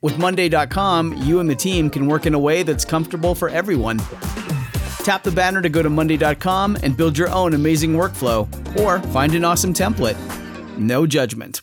with Monday.com, you and the team can work in a way that's comfortable for everyone. Tap the banner to go to Monday.com and build your own amazing workflow or find an awesome template. No judgment.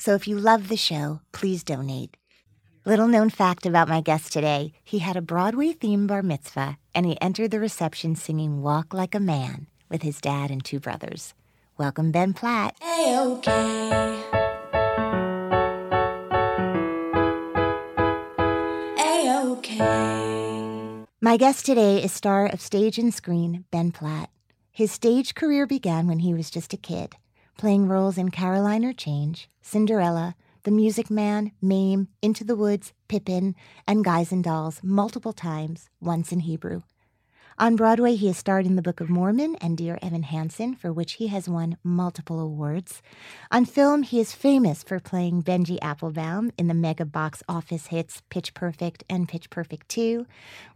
So if you love the show, please donate. Little known fact about my guest today he had a Broadway themed bar mitzvah, and he entered the reception singing Walk Like a Man with his dad and two brothers. Welcome, Ben Platt. A-okay. A-okay. My guest today is star of stage and screen, Ben Platt. His stage career began when he was just a kid, playing roles in Caroline or Change, Cinderella, The Music Man, Mame, Into the Woods, Pippin, and Guys and Dolls multiple times, once in Hebrew. On Broadway, he has starred in The Book of Mormon and Dear Evan Hansen, for which he has won multiple awards. On film, he is famous for playing Benji Applebaum in the mega box office hits Pitch Perfect and Pitch Perfect 2,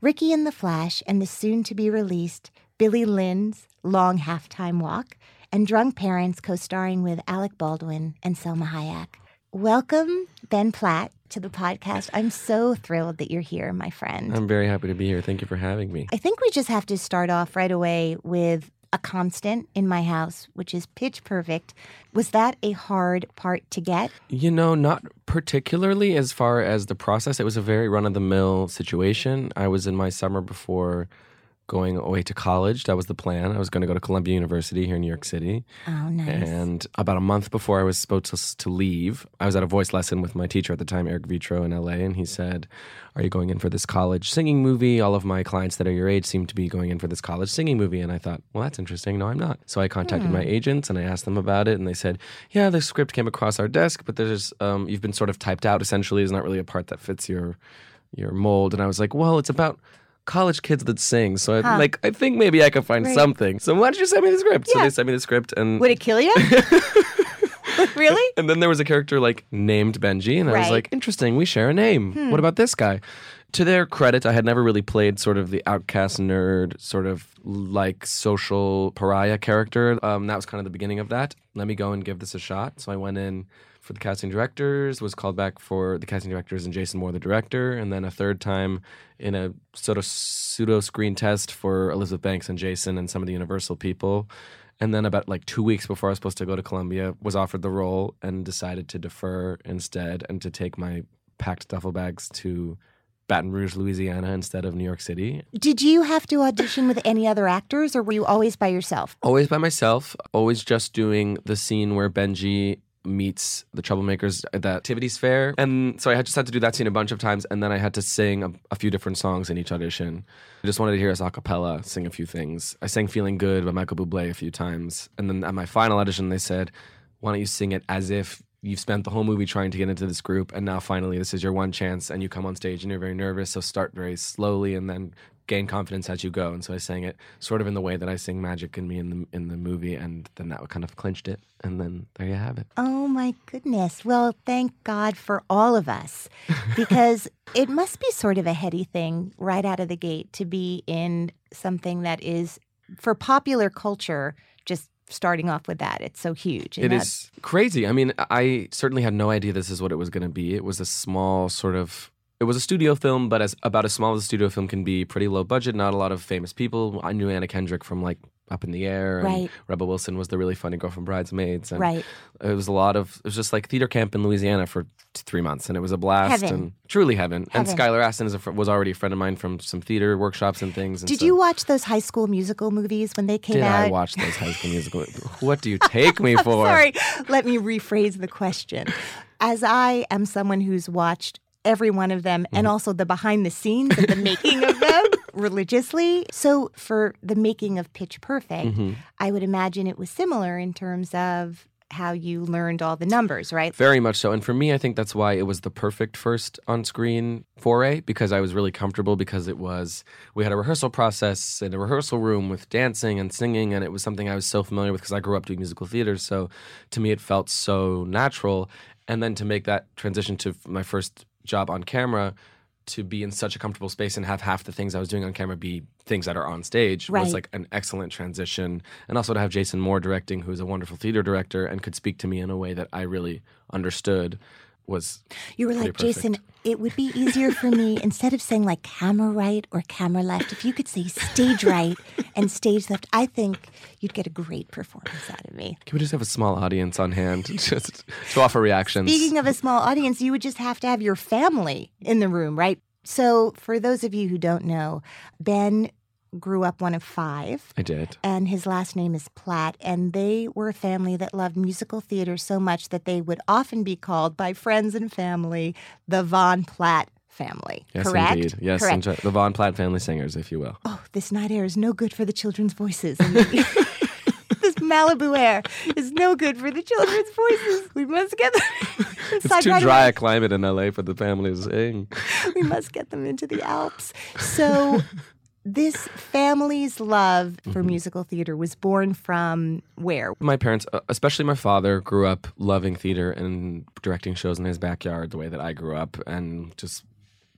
Ricki in the Flash, and the soon to be released Billy Lynn's Long Halftime Walk, and Drunk Parents co starring with Alec Baldwin and Salma Hayek. Welcome, Ben Platt, to the podcast. I'm so thrilled that you're here, my friend. I'm very happy to be here. Thank you for having me. I think we just have to start off right away with a constant in my house, which is pitch perfect. Was that a hard part to get? You know, not particularly as far as the process. It was a very run of the mill situation. I was in my summer before going away to college. That was the plan. I was going to go to Columbia University here in New York City. Oh, nice. And about a month before I was supposed to, to leave, I was at a voice lesson with my teacher at the time, Eric Vetro in LA, and he said, Are you going in for this college singing movie? All of my clients that are your age seem to be going in for this college singing movie. And I thought, Well, that's interesting. No, I'm not. So I contacted Hmm. my agents and I asked them about it, and they said, Yeah, the script came across our desk, but there's um, you've been sort of typed out essentially. It's not really a part that fits your your mold. And I was like, Well, it's about college kids that sing. So I Huh. like I think maybe I could find Right. something. So why don't you send me the script? So Yeah. they sent me the script and Would it kill you? really? and then there was a character like named Benji, and I was Hmm. like, interesting, we share a name. What about this guy? To their credit, I had never really played sort of the outcast nerd, sort of like social pariah character. Um, that was kind of the beginning of that. Let me go and give this a shot. So I went in for the casting directors, was called back for the casting directors and Jason Moore, the director, and then a third time in a sort of pseudo screen test for Elizabeth Banks and Jason and some of the Universal people. And then about like two weeks before I was supposed to go to Columbia, was offered the role and decided to defer instead and to take my packed duffel bags to Baton Rouge, Louisiana instead of New York City. Did you have to audition with any other actors or were you always by yourself? Always by myself, always just doing the scene where Benji meets the troublemakers at the activities fair. And so I had just had to do that scene a bunch of times and then I had to sing a, a few different songs in each audition. I just wanted to hear us a cappella sing a few things. I sang Feeling Good by Michael Bublé a few times. And then at my final audition they said, "Why don't you sing it as if you've spent the whole movie trying to get into this group and now finally this is your one chance and you come on stage and you're very nervous so start very slowly and then gain confidence as you go. And so I sang it sort of in the way that I sing Magic in Me in the in the movie, and then that kind of clinched it. And then there you have it. Oh my goodness. Well, thank God for all of us because it must be sort of a heady thing right out of the gate to be in something that is for popular culture just starting off with that. It's so huge. It that- is crazy. I mean, I certainly had no idea this is what it was going to be. It was a small sort of. It was a studio film, but as about as small as a studio film can be, pretty low budget. Not a lot of famous people. I knew Anna Kendrick from like Up in the Air, and Right. Rebel Wilson was the really funny girl from Bridesmaids, and Right. it was a lot of. It was just like theater camp in Louisiana for t- three months, and it was a blast Heaven. and truly heaven. And Skylar Astin fr- was already a friend of mine from some theater workshops and things. And Did so- you watch those high school musical movies when they came Did out? I watched those High School Musical? what do you take me for? Sorry, let me rephrase the question. As I am someone who's watched every one of them Mm-hmm. and also the behind the scenes of the making of them religiously. So for the making of Pitch Perfect, Mm-hmm. I would imagine it was similar in terms of how you learned all the numbers, right? Very much so. And for me, I think that's why it was the perfect first on screen foray because I was really comfortable because it was, we had a rehearsal process in a rehearsal room with dancing and singing, and it was something I was so familiar with because I grew up doing musical theater. So to me, it felt so natural. And then to make that transition to my first job on camera, to be in such a comfortable space and have half the things I was doing on camera be things that are on stage Right. was like an excellent transition. And also to have Jason Moore directing, who's a wonderful theater director and could speak to me in a way that I really understood was You were like, Jason, it would be easier for me instead of saying like camera right or camera left, if you could say stage right and stage left, I think you'd get a great performance out of me. Can we just have a small audience on hand just to offer reactions? Speaking of a small audience, you would just have to have your family in the room, right? So, for those of you who don't know, Ben grew up one of five. I did. And his last name is Platt. And they were a family that loved musical theater so much that they would often be called by friends and family the Von Platt family. Yes, Correct? indeed. Yes, Correct. the Von Platt family singers, if you will. Oh, this night air is no good for the children's voices. This Malibu air is no good for the children's voices. We must get them. It's too dry a climate in LA for the family to eh? sing. we must get them into the Alps. So, this family's love for Mm-hmm. musical theater was born from where? My parents, uh, especially my father, grew up loving theater and directing shows in his backyard the way that I grew up, and just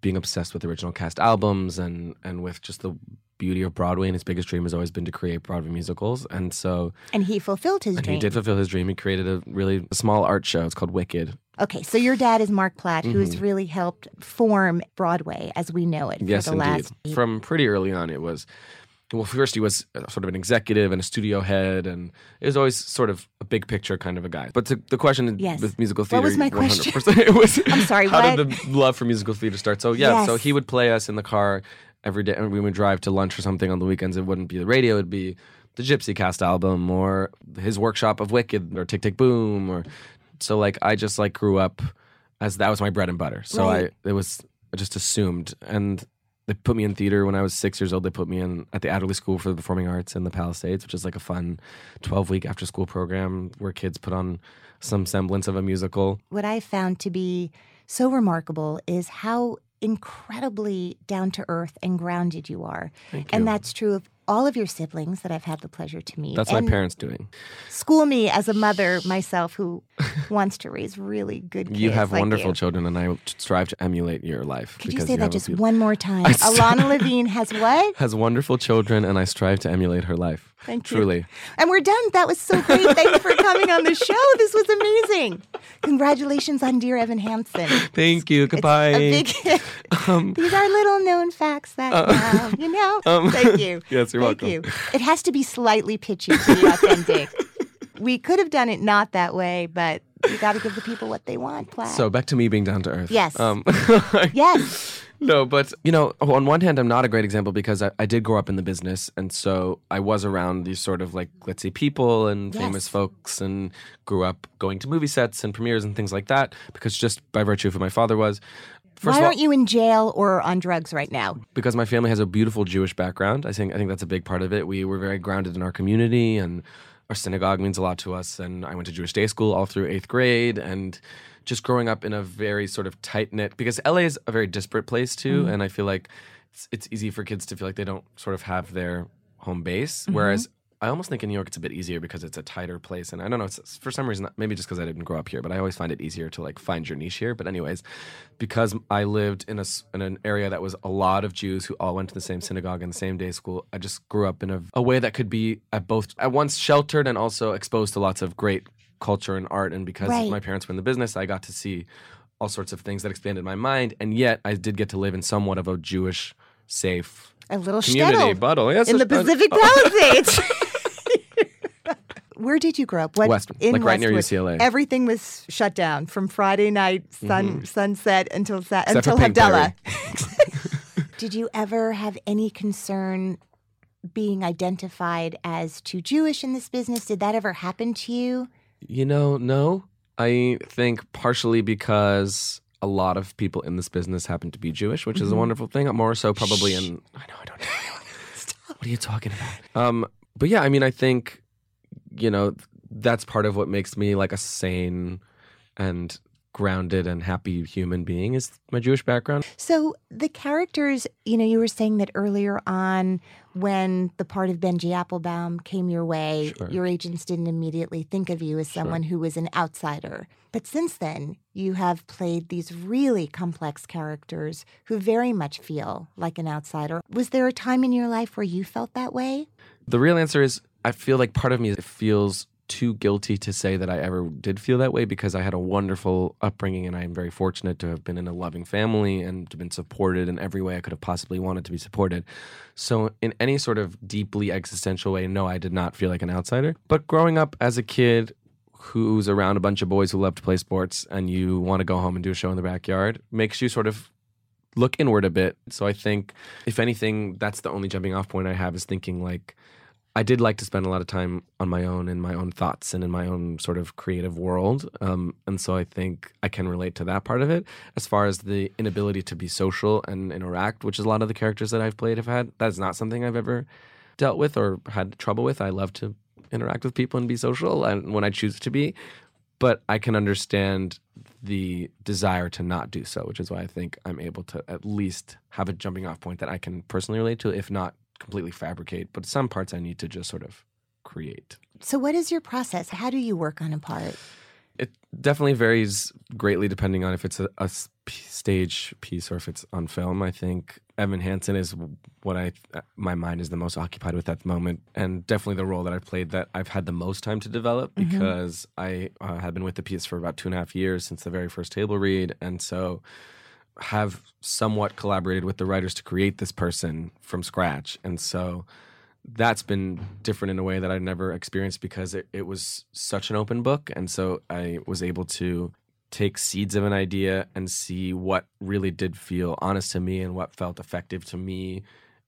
being obsessed with original cast albums and and with just the beauty of Broadway. And his biggest dream has always been to create Broadway musicals, and so And he fulfilled his dream. he did fulfill his dream. He created a really small art show. It's called Wicked. Okay, so your dad is Marc Platt, Mm-hmm. who's really helped form Broadway as we know it Yes, for the indeed. last. From pretty early on, it was. Well, first he was uh, sort of an executive and a studio head, and it was always sort of a big picture kind of a guy. But to, the question Yes. with musical theater, what was my question? 100%, it was. I'm sorry, How what? did the love for musical theater start? So yeah, so he would play us in the car every day, and we would drive to lunch or something on the weekends. It wouldn't be the radio; it'd be the Gypsy Cast album or his workshop of Wicked or Tick Tick Boom, or so. Like I just like grew up as that was my bread and butter. So Right. I it was I just assumed and. They put me in theater when I was six years old. They put me in at the Adderley School for the Performing Arts in the Palisades, which is like a fun 12 week after school program where kids put on some semblance of a musical. What I found to be so remarkable is how incredibly down to earth and grounded you are. And that's true of all of your siblings that I've had the pleasure to meet. That's my parents doing. School me as a mother myself who wants to raise really good kids. You have like wonderful you. children, and I strive to emulate your life. Could you say that just one more time? Ilana Levine has what? Has wonderful children, and I strive to emulate her life. Thank you. Truly. And we're done. That was so great. Thank you for coming on the show. This was amazing. Congratulations on Dear Evan Hansen. Thank you. Goodbye. Big. Um, These are little known facts that now, you know. um, Thank you. yes, you're Thank welcome. you. It has to be slightly pitchy to be authentic. we could have done it not that way, but you got to give the people what they want, Platt. So back to me being down to earth. Yes. Um, yes. no, but you know, on one hand, I'm not a great example because I, I did grow up in the business, and so I was around these sort of like let's say people and Yes. famous folks, and grew up going to movie sets and premieres and things like that because just by virtue of who my father was. First Why all, aren't you in jail or on drugs right now? because my family has a beautiful Jewish background. I think I think that's a big part of it. We were very grounded in our community, and our synagogue means a lot to us. And I went to Jewish day school all through eighth grade, and just growing up in a very sort of tight knit. Because LA is a very disparate place too, and I feel like it's, it's easy for kids to feel like they don't sort of have their home base. Mm-hmm. Whereas I almost think in New York it's a bit easier because it's a tighter place. And I don't know, it's, for some reason, maybe just because I didn't grow up here, but I always find it easier to like find your niche here. But anyways, because I lived in a in an area that was a lot of Jews who all went to the same synagogue and the same day school, I just grew up in a, a way that could be at both at once sheltered and also exposed to lots of great culture and art. And because Right. my parents were in the business, I got to see all sorts of things that expanded my mind. And yet, I did get to live in somewhat of a Jewish, safe A little community. shtetl Buttle, oh, yes, in the Pacific oh. Palisades. Where did you grow up? What West- in like right near UCLA. Everything was shut down from Friday night sun sunset until sa- Mm-hmm. Except for until Pink Havdalah. did you ever have any concern being identified as too Jewish in this business? Did that ever happen to you? You know, no. I think partially because a lot of people in this business happen to be Jewish, which is a wonderful thing. More so, probably in. I know, I don't know. What are you talking about? Um, but yeah, I mean, I think, you know, that's part of what makes me like a sane and grounded and happy human being is my Jewish background. So the characters, you know, you were saying that earlier on when the part of Benji Applebaum came your way, Sure. your agents didn't immediately think of you as someone who was an outsider. But since then, you have played these really complex characters who very much feel like an outsider. Was there a time in your life where you felt that way? The real answer is I feel like part of me feels too guilty to say that I ever did feel that way because I had a wonderful upbringing and I am very fortunate to have been in a loving family and to been supported in every way I could have possibly wanted to be supported. So in any sort of deeply existential way, no, I did not feel like an outsider. But growing up as a kid who's around a bunch of boys who love to play sports and you want to go home and do a show in the backyard makes you sort of look inward a bit. So I think, if anything, that's the only jumping off point I have is thinking like, I did like to spend a lot of time on my own in my own thoughts and in my own sort of creative world. Um, and so I think I can relate to that part of it. As far as the inability to be social and interact, which is a lot of the characters that I've played have had, that's not something I've ever dealt with or had trouble with. I love to interact with people and be social and when I choose to be. But I can understand the desire to not do so, which is why I think I'm able to at least have a jumping off point that I can personally relate to, if not completely fabricate. But some parts I need to just sort of create. So, what is your process? How do you work on a part? It definitely varies greatly depending on if it's a stage piece or if it's on film. I think Evan Hansen is what I my mind is the most occupied with at the moment, and definitely the role that I've played that I've had the most time to develop because I uh, had been with the piece for about two and a half years since the very first table read, and so have somewhat collaborated with the writers to create this person from scratch, and so that's been different in a way that I never experienced because it, it was such an open book. And so I was able to take seeds of an idea and see what really did feel honest to me and what felt effective to me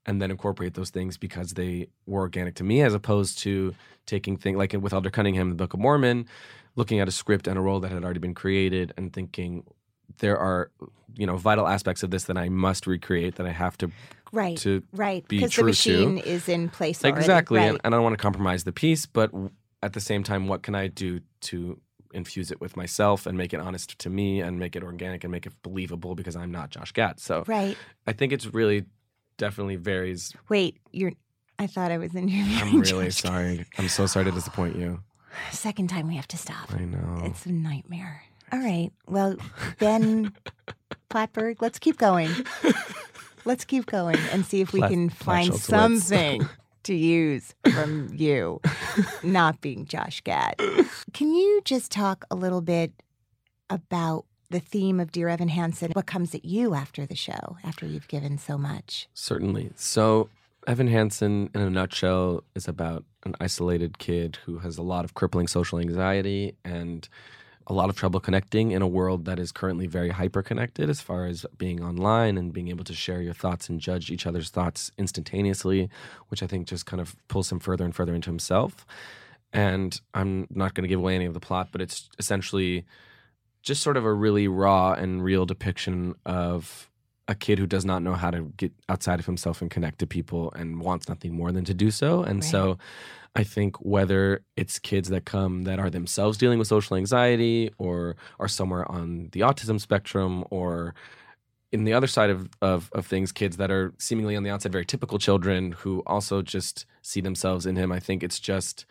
and then incorporate those things because they were organic to me as opposed to taking things like with Elder Cunningham, the Book of Mormon, looking at a script and a role that had already been created and thinking there are you know vital aspects of this that I must recreate that I have to Right. to right. Because the true to. machine is in place already. Exactly. Right. And, and I don't want to compromise the piece, but at the same time, what can I do to infuse it with myself and make it honest to me and make it organic and make it believable because I'm not Josh Gad. So right. I think it's really definitely varies. Wait, you're. I thought I was in interviewing. I'm really Josh. sorry. I'm so sorry to disappoint you. Second time we have to stop. I know. It's a nightmare. All right. Well, Ben Platberg, let's keep going. Let's keep going and see if we can find something to use from you, not being Josh Gad. Can you just talk a little bit about the theme of Dear Evan Hansen? What comes at you after the show, after you've given so much? Certainly. So, Evan Hansen, in a nutshell, is about an isolated kid who has a lot of crippling social anxiety and a lot of trouble connecting in a world that is currently very hyper connected as far as being online and being able to share your thoughts and judge each other's thoughts instantaneously, which I think just kind of pulls him further and further into himself. And I'm not going to give away any of the plot, but it's essentially just sort of a really raw and real depiction of a kid who does not know how to get outside of himself and connect to people and wants nothing more than to do so. And so I think whether it's kids that come that are themselves dealing with social anxiety or are somewhere on the autism spectrum or in the other side of, of of things, kids that are seemingly on the outside very typical children who also just see themselves in him. I think it's just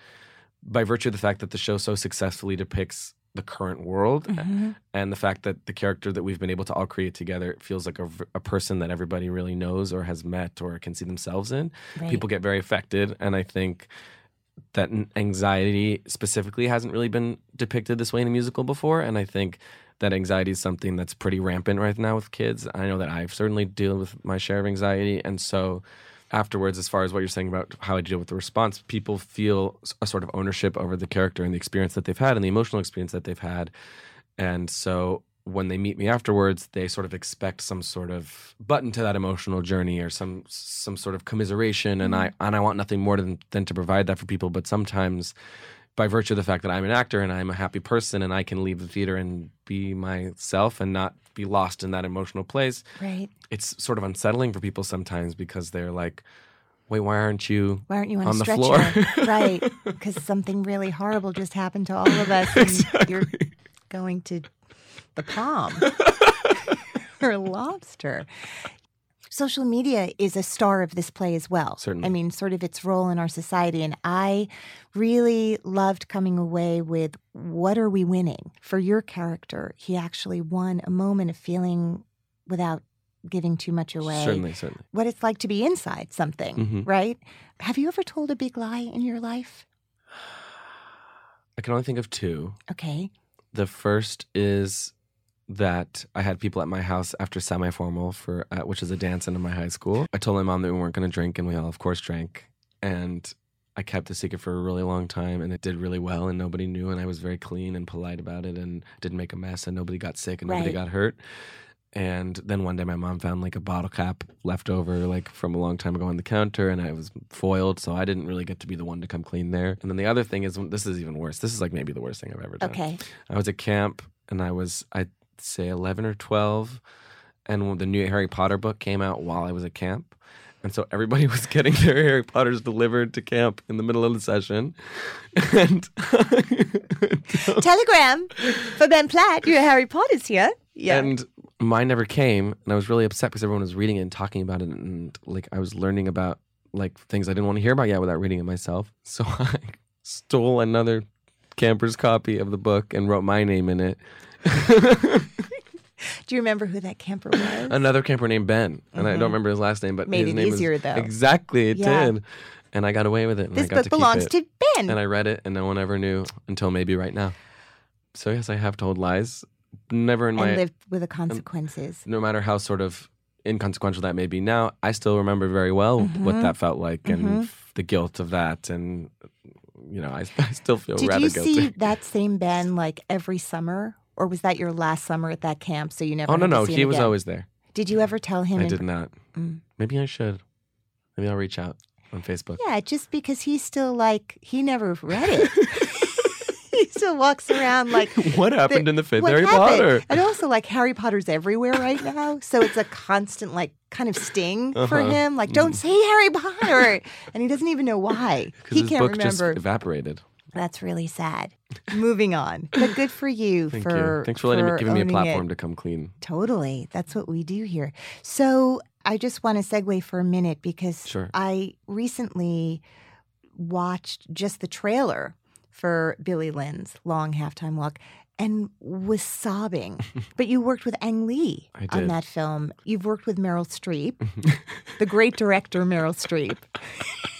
by virtue of the fact that the show so successfully depicts the current world Mm-hmm. and the fact that the character that we've been able to all create together feels like a, a person that everybody really knows or has met or can see themselves in Right. people get very affected and i think that anxiety specifically hasn't really been depicted this way in a musical before and i think that anxiety is something that's pretty rampant right now with kids. I know that i've certainly dealt with my share of anxiety and so afterwards as far as what you're saying about how i deal with the response people feel a sort of ownership over the character and the experience that they've had and the emotional experience that they've had. And so when they meet me afterwards, they sort of expect some sort of button to that emotional journey or some some sort of commiseration. And I mm-hmm. and I want nothing more than than to provide that for people. But sometimes, by virtue of the fact that I'm an actor and I'm a happy person and I can leave the theater and be myself and not be lost in that emotional place, Right. it's sort of unsettling for people sometimes because they're like, "Wait, why aren't you?" Why aren't you on, On a the floor. right. Because something really horrible just happened to all of us. And you're going to the palm or lobster. Social media is a star of this play as well. Certainly. I mean, sort of its role in our society. And I really loved coming away with what are we winning? For your character, he actually won a moment of feeling without giving too much away Certainly, certainly. what it's like to be inside something, Mhm. right? Have you ever told a big lie in your life? I can only think of two. Okay. The first is that I had people at my house after semi-formal for uh, which is a dance in my high school. I told my mom that we weren't going to drink, and we all, of course, drank. And I kept the secret for a really long time, and it did really well, and nobody knew. And I was very clean and polite about it, and didn't make a mess, and nobody got sick, and nobody got hurt. And then one day, my mom found like a bottle cap left over, like from a long time ago on the counter, and I was foiled, so I didn't really get to be the one to come clean there. And then the other thing is, this is even worse. This is like maybe the worst thing I've ever done. Okay. I was at camp and I was, I'd say 11 or 12. And the new Harry Potter book came out while I was at camp. And so everybody was getting their Harry Potters delivered to camp in the middle of the session. And Telegram for Ben Platt. Your Harry Potter's here. Yeah. And mine never came, and I was really upset because everyone was reading it and talking about it, and like I was learning about like things I didn't want to hear about yet without reading it myself. So I stole another camper's copy of the book and wrote my name in it. Do you remember who that camper was? Another camper named Ben, and I don't remember his last name, but Mm-hmm. Made his it name easier, was, though. Exactly, it Yeah. did, and I got away with it. And I this got book to keep belongs it. to Ben. and I read it, and no one ever knew until maybe right now. So yes, I have told lies. Never in my and lived with the consequences. no matter how sort of inconsequential that may be now, I still remember very well Mm-hmm. what that felt like and f- the guilt of that. And, you know, I, I still feel Did rather you guilty. see that same Ben like every summer? Or was that your last summer at that camp? So you never. oh, no, no. He was again? always there. Did you ever tell him? I in- did not. Mm. Maybe I should. Maybe I'll reach out on Facebook. Yeah, just because he's still like he never read it. he still walks around like What happened in the fifth Harry happened? Potter? And also like Harry Potter's everywhere right now, so it's a constant like kind of sting for Uh-huh. him. Like, don't say Harry Potter, and he doesn't even know why. He his can't book remember. just evaporated. That's really sad. Moving on, but good for you Thank for you. Thanks for letting me, giving me a platform It. to come clean. Totally. That's what we do here. So I just want to segue for a minute because Sure. I recently watched just the trailer for Billy Lynn's Long Halftime Walk and was sobbing. but you worked with Ang Lee on that film. You've worked with Meryl Streep, the great director Meryl Streep.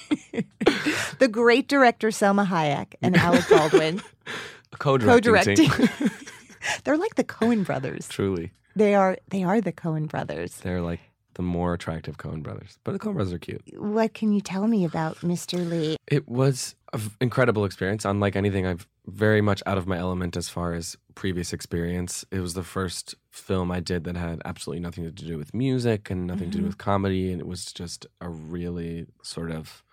the great director Salma Hayek and Alec Baldwin Co-directing. co-directing. They're like the Coen brothers. Truly. They are they are the Coen brothers. They're like the more attractive Coen brothers. But the Coen brothers are cute. What can you tell me about Mr. Lee? It was an incredible experience, unlike anything I've very much out of my element as far as previous experience. It was the first film I did that had absolutely nothing to do with music and nothing to do mm-hmm. with comedy, and it was just a really sort of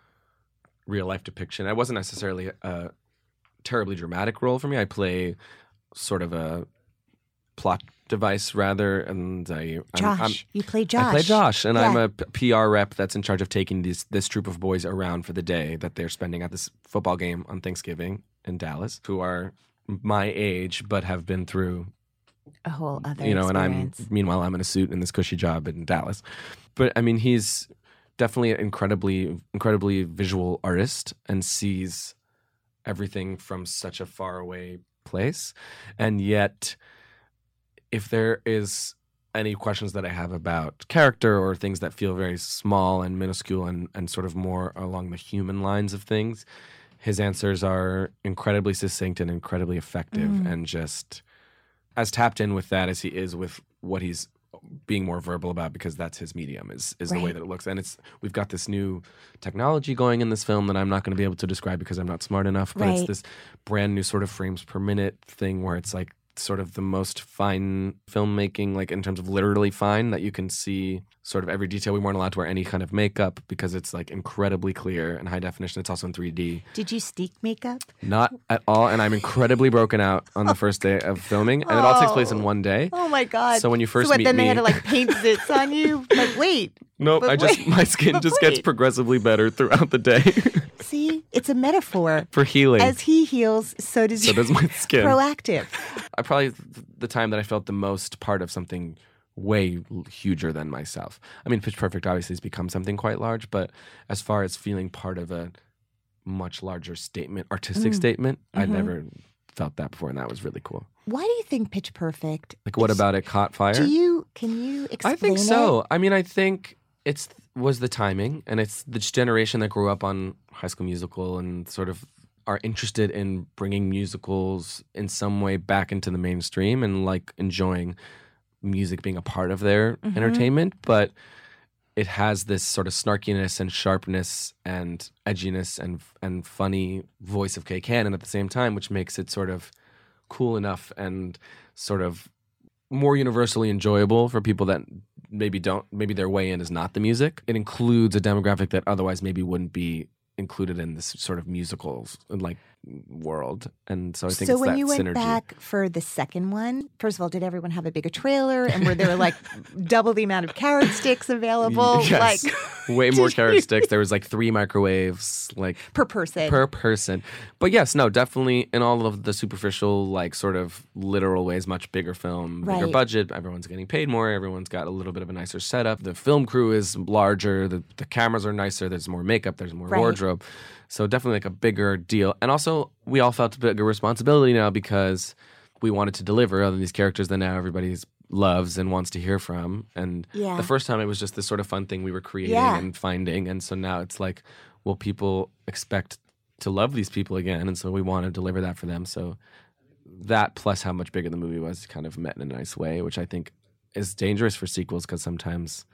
real life depiction. It wasn't necessarily a terribly dramatic role for me. I play sort of a plot device rather, and I Josh. I'm, I'm, you play Josh. I play Josh, and I'm Yeah. a p- PR rep that's in charge of taking this this troop of boys around for the day that they're spending at this football game on Thanksgiving in Dallas, who are my age but have been through a whole other you know, and I'm meanwhile I'm in a suit in this cushy job in Dallas. But I mean, he's definitely an incredibly, incredibly visual artist and sees everything from such a far away place. And yet, if there is any questions that I have about character or things that feel very small and minuscule and, and sort of more along the human lines of things, his answers are incredibly succinct and incredibly effective Mm. and just as tapped in with that as he is with what he's being more verbal about because that's his medium is is the way that it looks and it's we've got this new technology going in this film that I'm not going to be able to describe because I'm not smart enough but Right. it's this brand new sort of frames per minute thing where it's like sort of the most fine filmmaking like in terms of literally fine that you can see sort of every detail. We weren't allowed to wear any kind of makeup because it's like incredibly clear and high definition. It's also in 3D Did you sneak makeup? not at all and I'm incredibly broken out on the first day of filming and it all takes place in oh. one day. Oh my god! So when you first so what, meet then they had to like paint zits on you. Like, wait, Nope, I just wait, my skin just gets progressively better throughout the day. See, it's a metaphor. for healing. As he heals, so does so does my skin. proactive. I probably the time that I felt the most part of something way huger than myself. I mean, Pitch Perfect obviously has become something quite large, but as far as feeling part of a much larger statement, artistic Mm. statement, I'd Mhm. never felt that before, and that was really cool. Why do you think Pitch Perfect? Like, what about it caught fire? Do you? Can you explain? I think it? so. I mean, I think it's was the timing, and it's the generation that grew up on High School Musical and sort of are interested in bringing musicals in some way back into the mainstream and like enjoying music being a part of their Mhm. entertainment, but it has this sort of snarkiness and sharpness and edginess and and funny voice of Kay Cannon at the same time, which makes it sort of cool enough and sort of more universally enjoyable for people that maybe don't maybe their way in is not the music. It includes a demographic that otherwise maybe wouldn't be included in this sort of musicals and like world. And so I think so when you went synergy. back for the second one, first of all, did everyone have a bigger trailer, and were there like double the amount of carrot sticks available, mm, Yes. like way more carrot sticks. There was like three microwaves, like per person? per person. But yes, no, definitely in all of the superficial, like sort of literal ways, much bigger film, bigger Right. budget. Everyone's getting paid more. Everyone's got a little bit of a nicer setup. The film crew is larger. The, the cameras are nicer. There's more makeup. There's more Right. wardrobe. So definitely like a bigger deal. And also, we all felt a bigger responsibility now because we wanted to deliver on these characters that now everybody loves and wants to hear from. And Yeah. the first time it was just this sort of fun thing we were creating Yeah. and finding. And so now it's like, well, people expect to love these people again. And so we want to deliver that for them. So that plus how much bigger the movie was kind of met in a nice way, which I think is dangerous for sequels because sometimes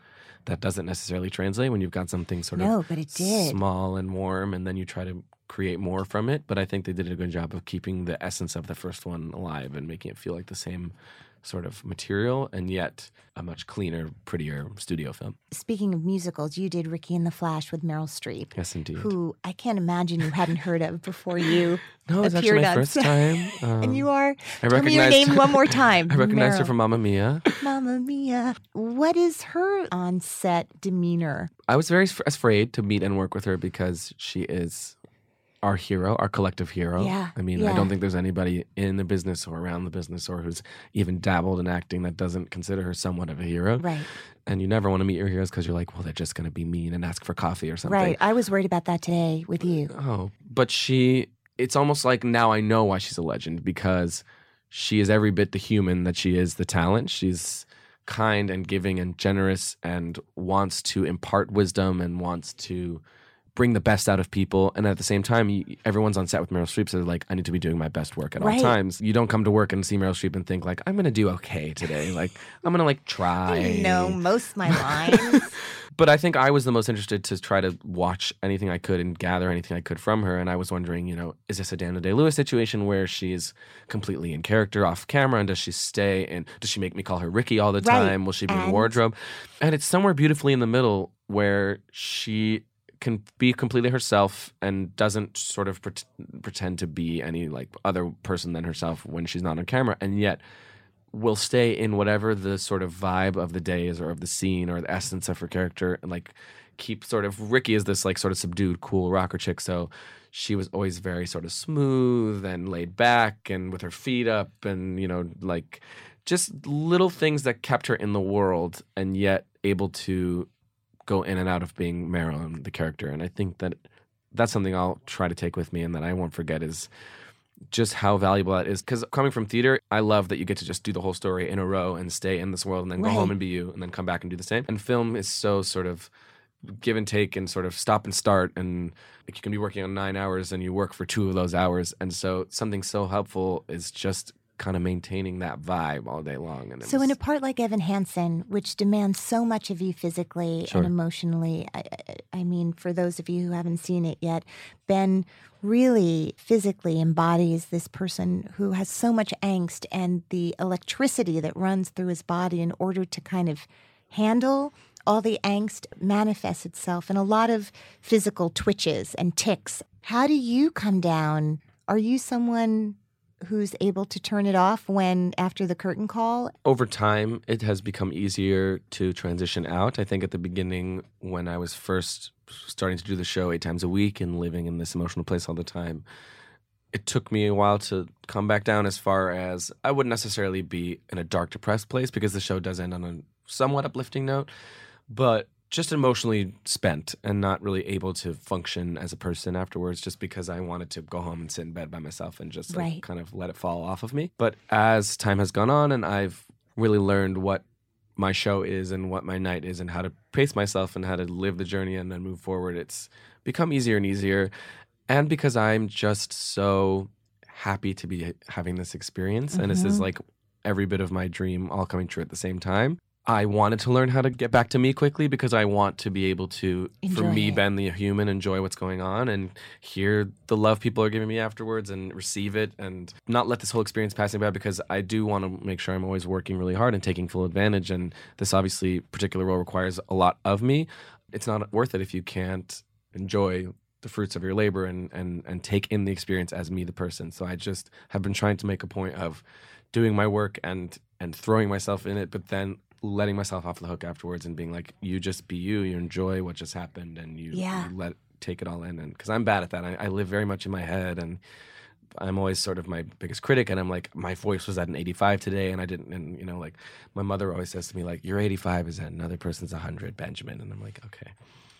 that doesn't necessarily translate when you've got something sort No, of but it did. small and warm and then you try to create more from it. But I think they did a good job of keeping the essence of the first one alive and making it feel like the same sort of material and yet a much cleaner, prettier studio film. Speaking of musicals, you did Ricki and the Flash with Meryl Streep, Yes, indeed. who I can't imagine you hadn't heard of before you no, actually appeared my on first time. Um, and you are. I Tell me your name one more time. I recognized her from Mamma Mia. Mamma Mia. What is her on set demeanor? I was very f- afraid to meet and work with her because she is our hero, our collective hero. Yeah, I mean, I don't think there's anybody in the business or around the business or who's even dabbled in acting that doesn't consider her somewhat of a hero. Right. And you never want to meet your heroes because you're like, well, they're just going to be mean and ask for coffee or something. Right. I was worried about that today with you. Oh, but she, it's almost like now I know why she's a legend because she is every bit the human that she is the talent. She's kind and giving and generous and wants to impart wisdom and wants to bring the best out of people. And at the same time, you, everyone's on set with Meryl Streep, so they're like, I need to be doing my best work at Right. all times. You don't come to work and see Meryl Streep and think like, I'm going to do okay today. Like, I'm going to like try. I know most my lines. But I think I was the most interested to try to watch anything I could and gather anything I could from her. And I was wondering, you know, is this a Daniel Day Lewis situation where she's completely in character off camera? And does she stay and does she make me call her Ricki all the Right. time? Will she be in And- wardrobe? And it's somewhere beautifully in the middle where she can be completely herself and doesn't sort of pret- pretend to be any like other person than herself when she's not on camera. And yet, will stay in whatever the sort of vibe of the day is or of the scene or the essence of her character and like keep sort of Ricki is this like sort of subdued cool rocker chick so she was always very sort of smooth and laid back and with her feet up and you know like just little things that kept her in the world and yet able to go in and out of being Marilyn, the character. And I think that that's something I'll try to take with me and that I won't forget is just how valuable that is. Because coming from theater, I love that you get to just do the whole story in a row and stay in this world and then go home and be you and then come back and do the same. And film is so sort of give and take and sort of stop and start and like you can be working on nine hours and you work for two of those hours and so something so helpful is just kind of maintaining that vibe all day long and So, in a part like Evan Hansen, which demands so much of you physically Sure. and emotionally, I, I- I mean, for those of you who haven't seen it yet, Ben really physically embodies this person who has so much angst and the electricity that runs through his body in order to kind of handle all the angst manifests itself in a lot of physical twitches and ticks. How do you come down? Are you someone who's able to turn it off when after the curtain call? Over time it has become easier to transition out. I think at the beginning when i was first starting to do the show eight times a week and living in this emotional place all the time it took me a while to come back down as far as i wouldn't necessarily be in a dark depressed place because the show does end on a somewhat uplifting note. But just emotionally spent and not really able to function as a person afterwards just because I wanted to go home and sit in bed by myself and just like Right. kind of let it fall off of me. But as time has gone on and I've really learned what my show is and what my night is and how to pace myself and how to live the journey and then move forward, it's become easier and easier. And because I'm just so happy to be having this experience and this is Mhm. like every bit of my dream all coming true at the same time. I wanted to learn how to get back to me quickly because I want to be able to, for me, it. Ben the human, enjoy what's going on and hear the love people are giving me afterwards and receive it and not let this whole experience pass me by because I do want to make sure I'm always working really hard and taking full advantage. And this obviously particular role requires a lot of me. It's not worth it if you can't enjoy the fruits of your labor and and and take in the experience as me the person. So I just have been trying to make a point of doing my work and and throwing myself in it, but then letting myself off the hook afterwards and being like, you just be you, you enjoy what just happened, and you, Yeah. you let take it all in. And because I'm bad at that, I, I live very much in my head, and I'm always sort of my biggest critic. And I'm like, my voice was at an 85 today, and I didn't. And you know, like my mother always says to me, like, your 85 is at another person's 100, Benjamin. And I'm like, okay.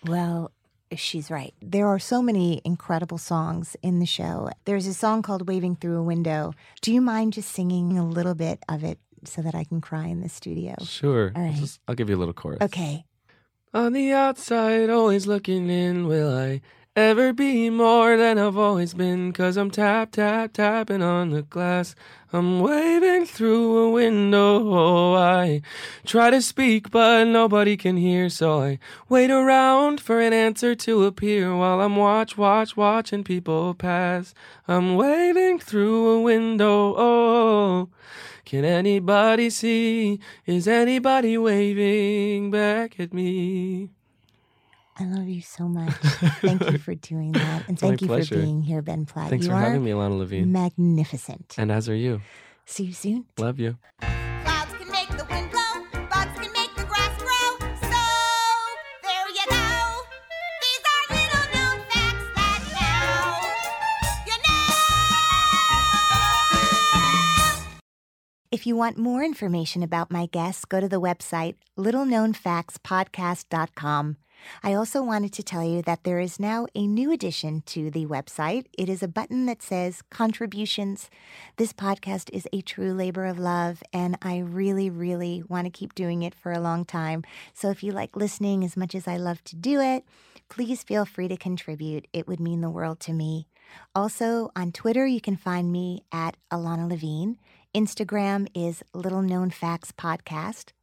Well, she's right. There are so many incredible songs in the show. There's a song called Waving Through a Window. Do you mind just singing a little bit of it so that I can cry in the studio? Sure. All right. Just- I'll give you a little chorus. Okay. On the outside, always looking in, will I ever be more than I've always been? Cause I'm tap, tap, tapping on the glass. I'm waving through a window. Oh, I try to speak, but nobody can hear, so I wait around for an answer to appear while I'm watch, watch, watching people pass. I'm waving through a window. Oh, can anybody see? Is anybody waving back at me? I love you so much. Thank you for doing that. And thank you pleasure. for being here, Ben Platt. Thanks you for having me, Ilana Levine. magnificent. and as are you. See you soon. Love you. Clouds can make the wind blow, bugs can make the grass grow. So there you go. These are little known facts that now you know. If you want more information about my guests, go to the website littleknownfactspodcast.com. I also wanted to tell you that there is now a new addition to the website. It is a button that says contributions. This podcast is a true labor of love, and I really, really want to keep doing it for a long time. So if you like listening as much as I love to do it, please feel free to contribute. It would mean the world to me. Also, on Twitter, you can find me at Ilana Levine. Instagram is Little Known Facts Podcast.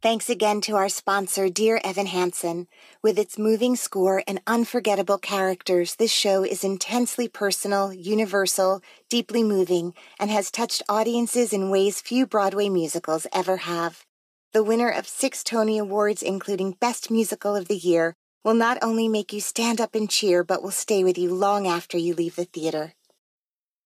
Thanks again to our sponsor, Dear Evan Hansen. With its moving score and unforgettable characters, this show is intensely personal, universal, deeply moving, and has touched audiences in ways few Broadway musicals ever have. the winner of six Tony Awards, including Best Musical of the Year, will not only make you stand up and cheer, but will stay with you long after you leave the theater.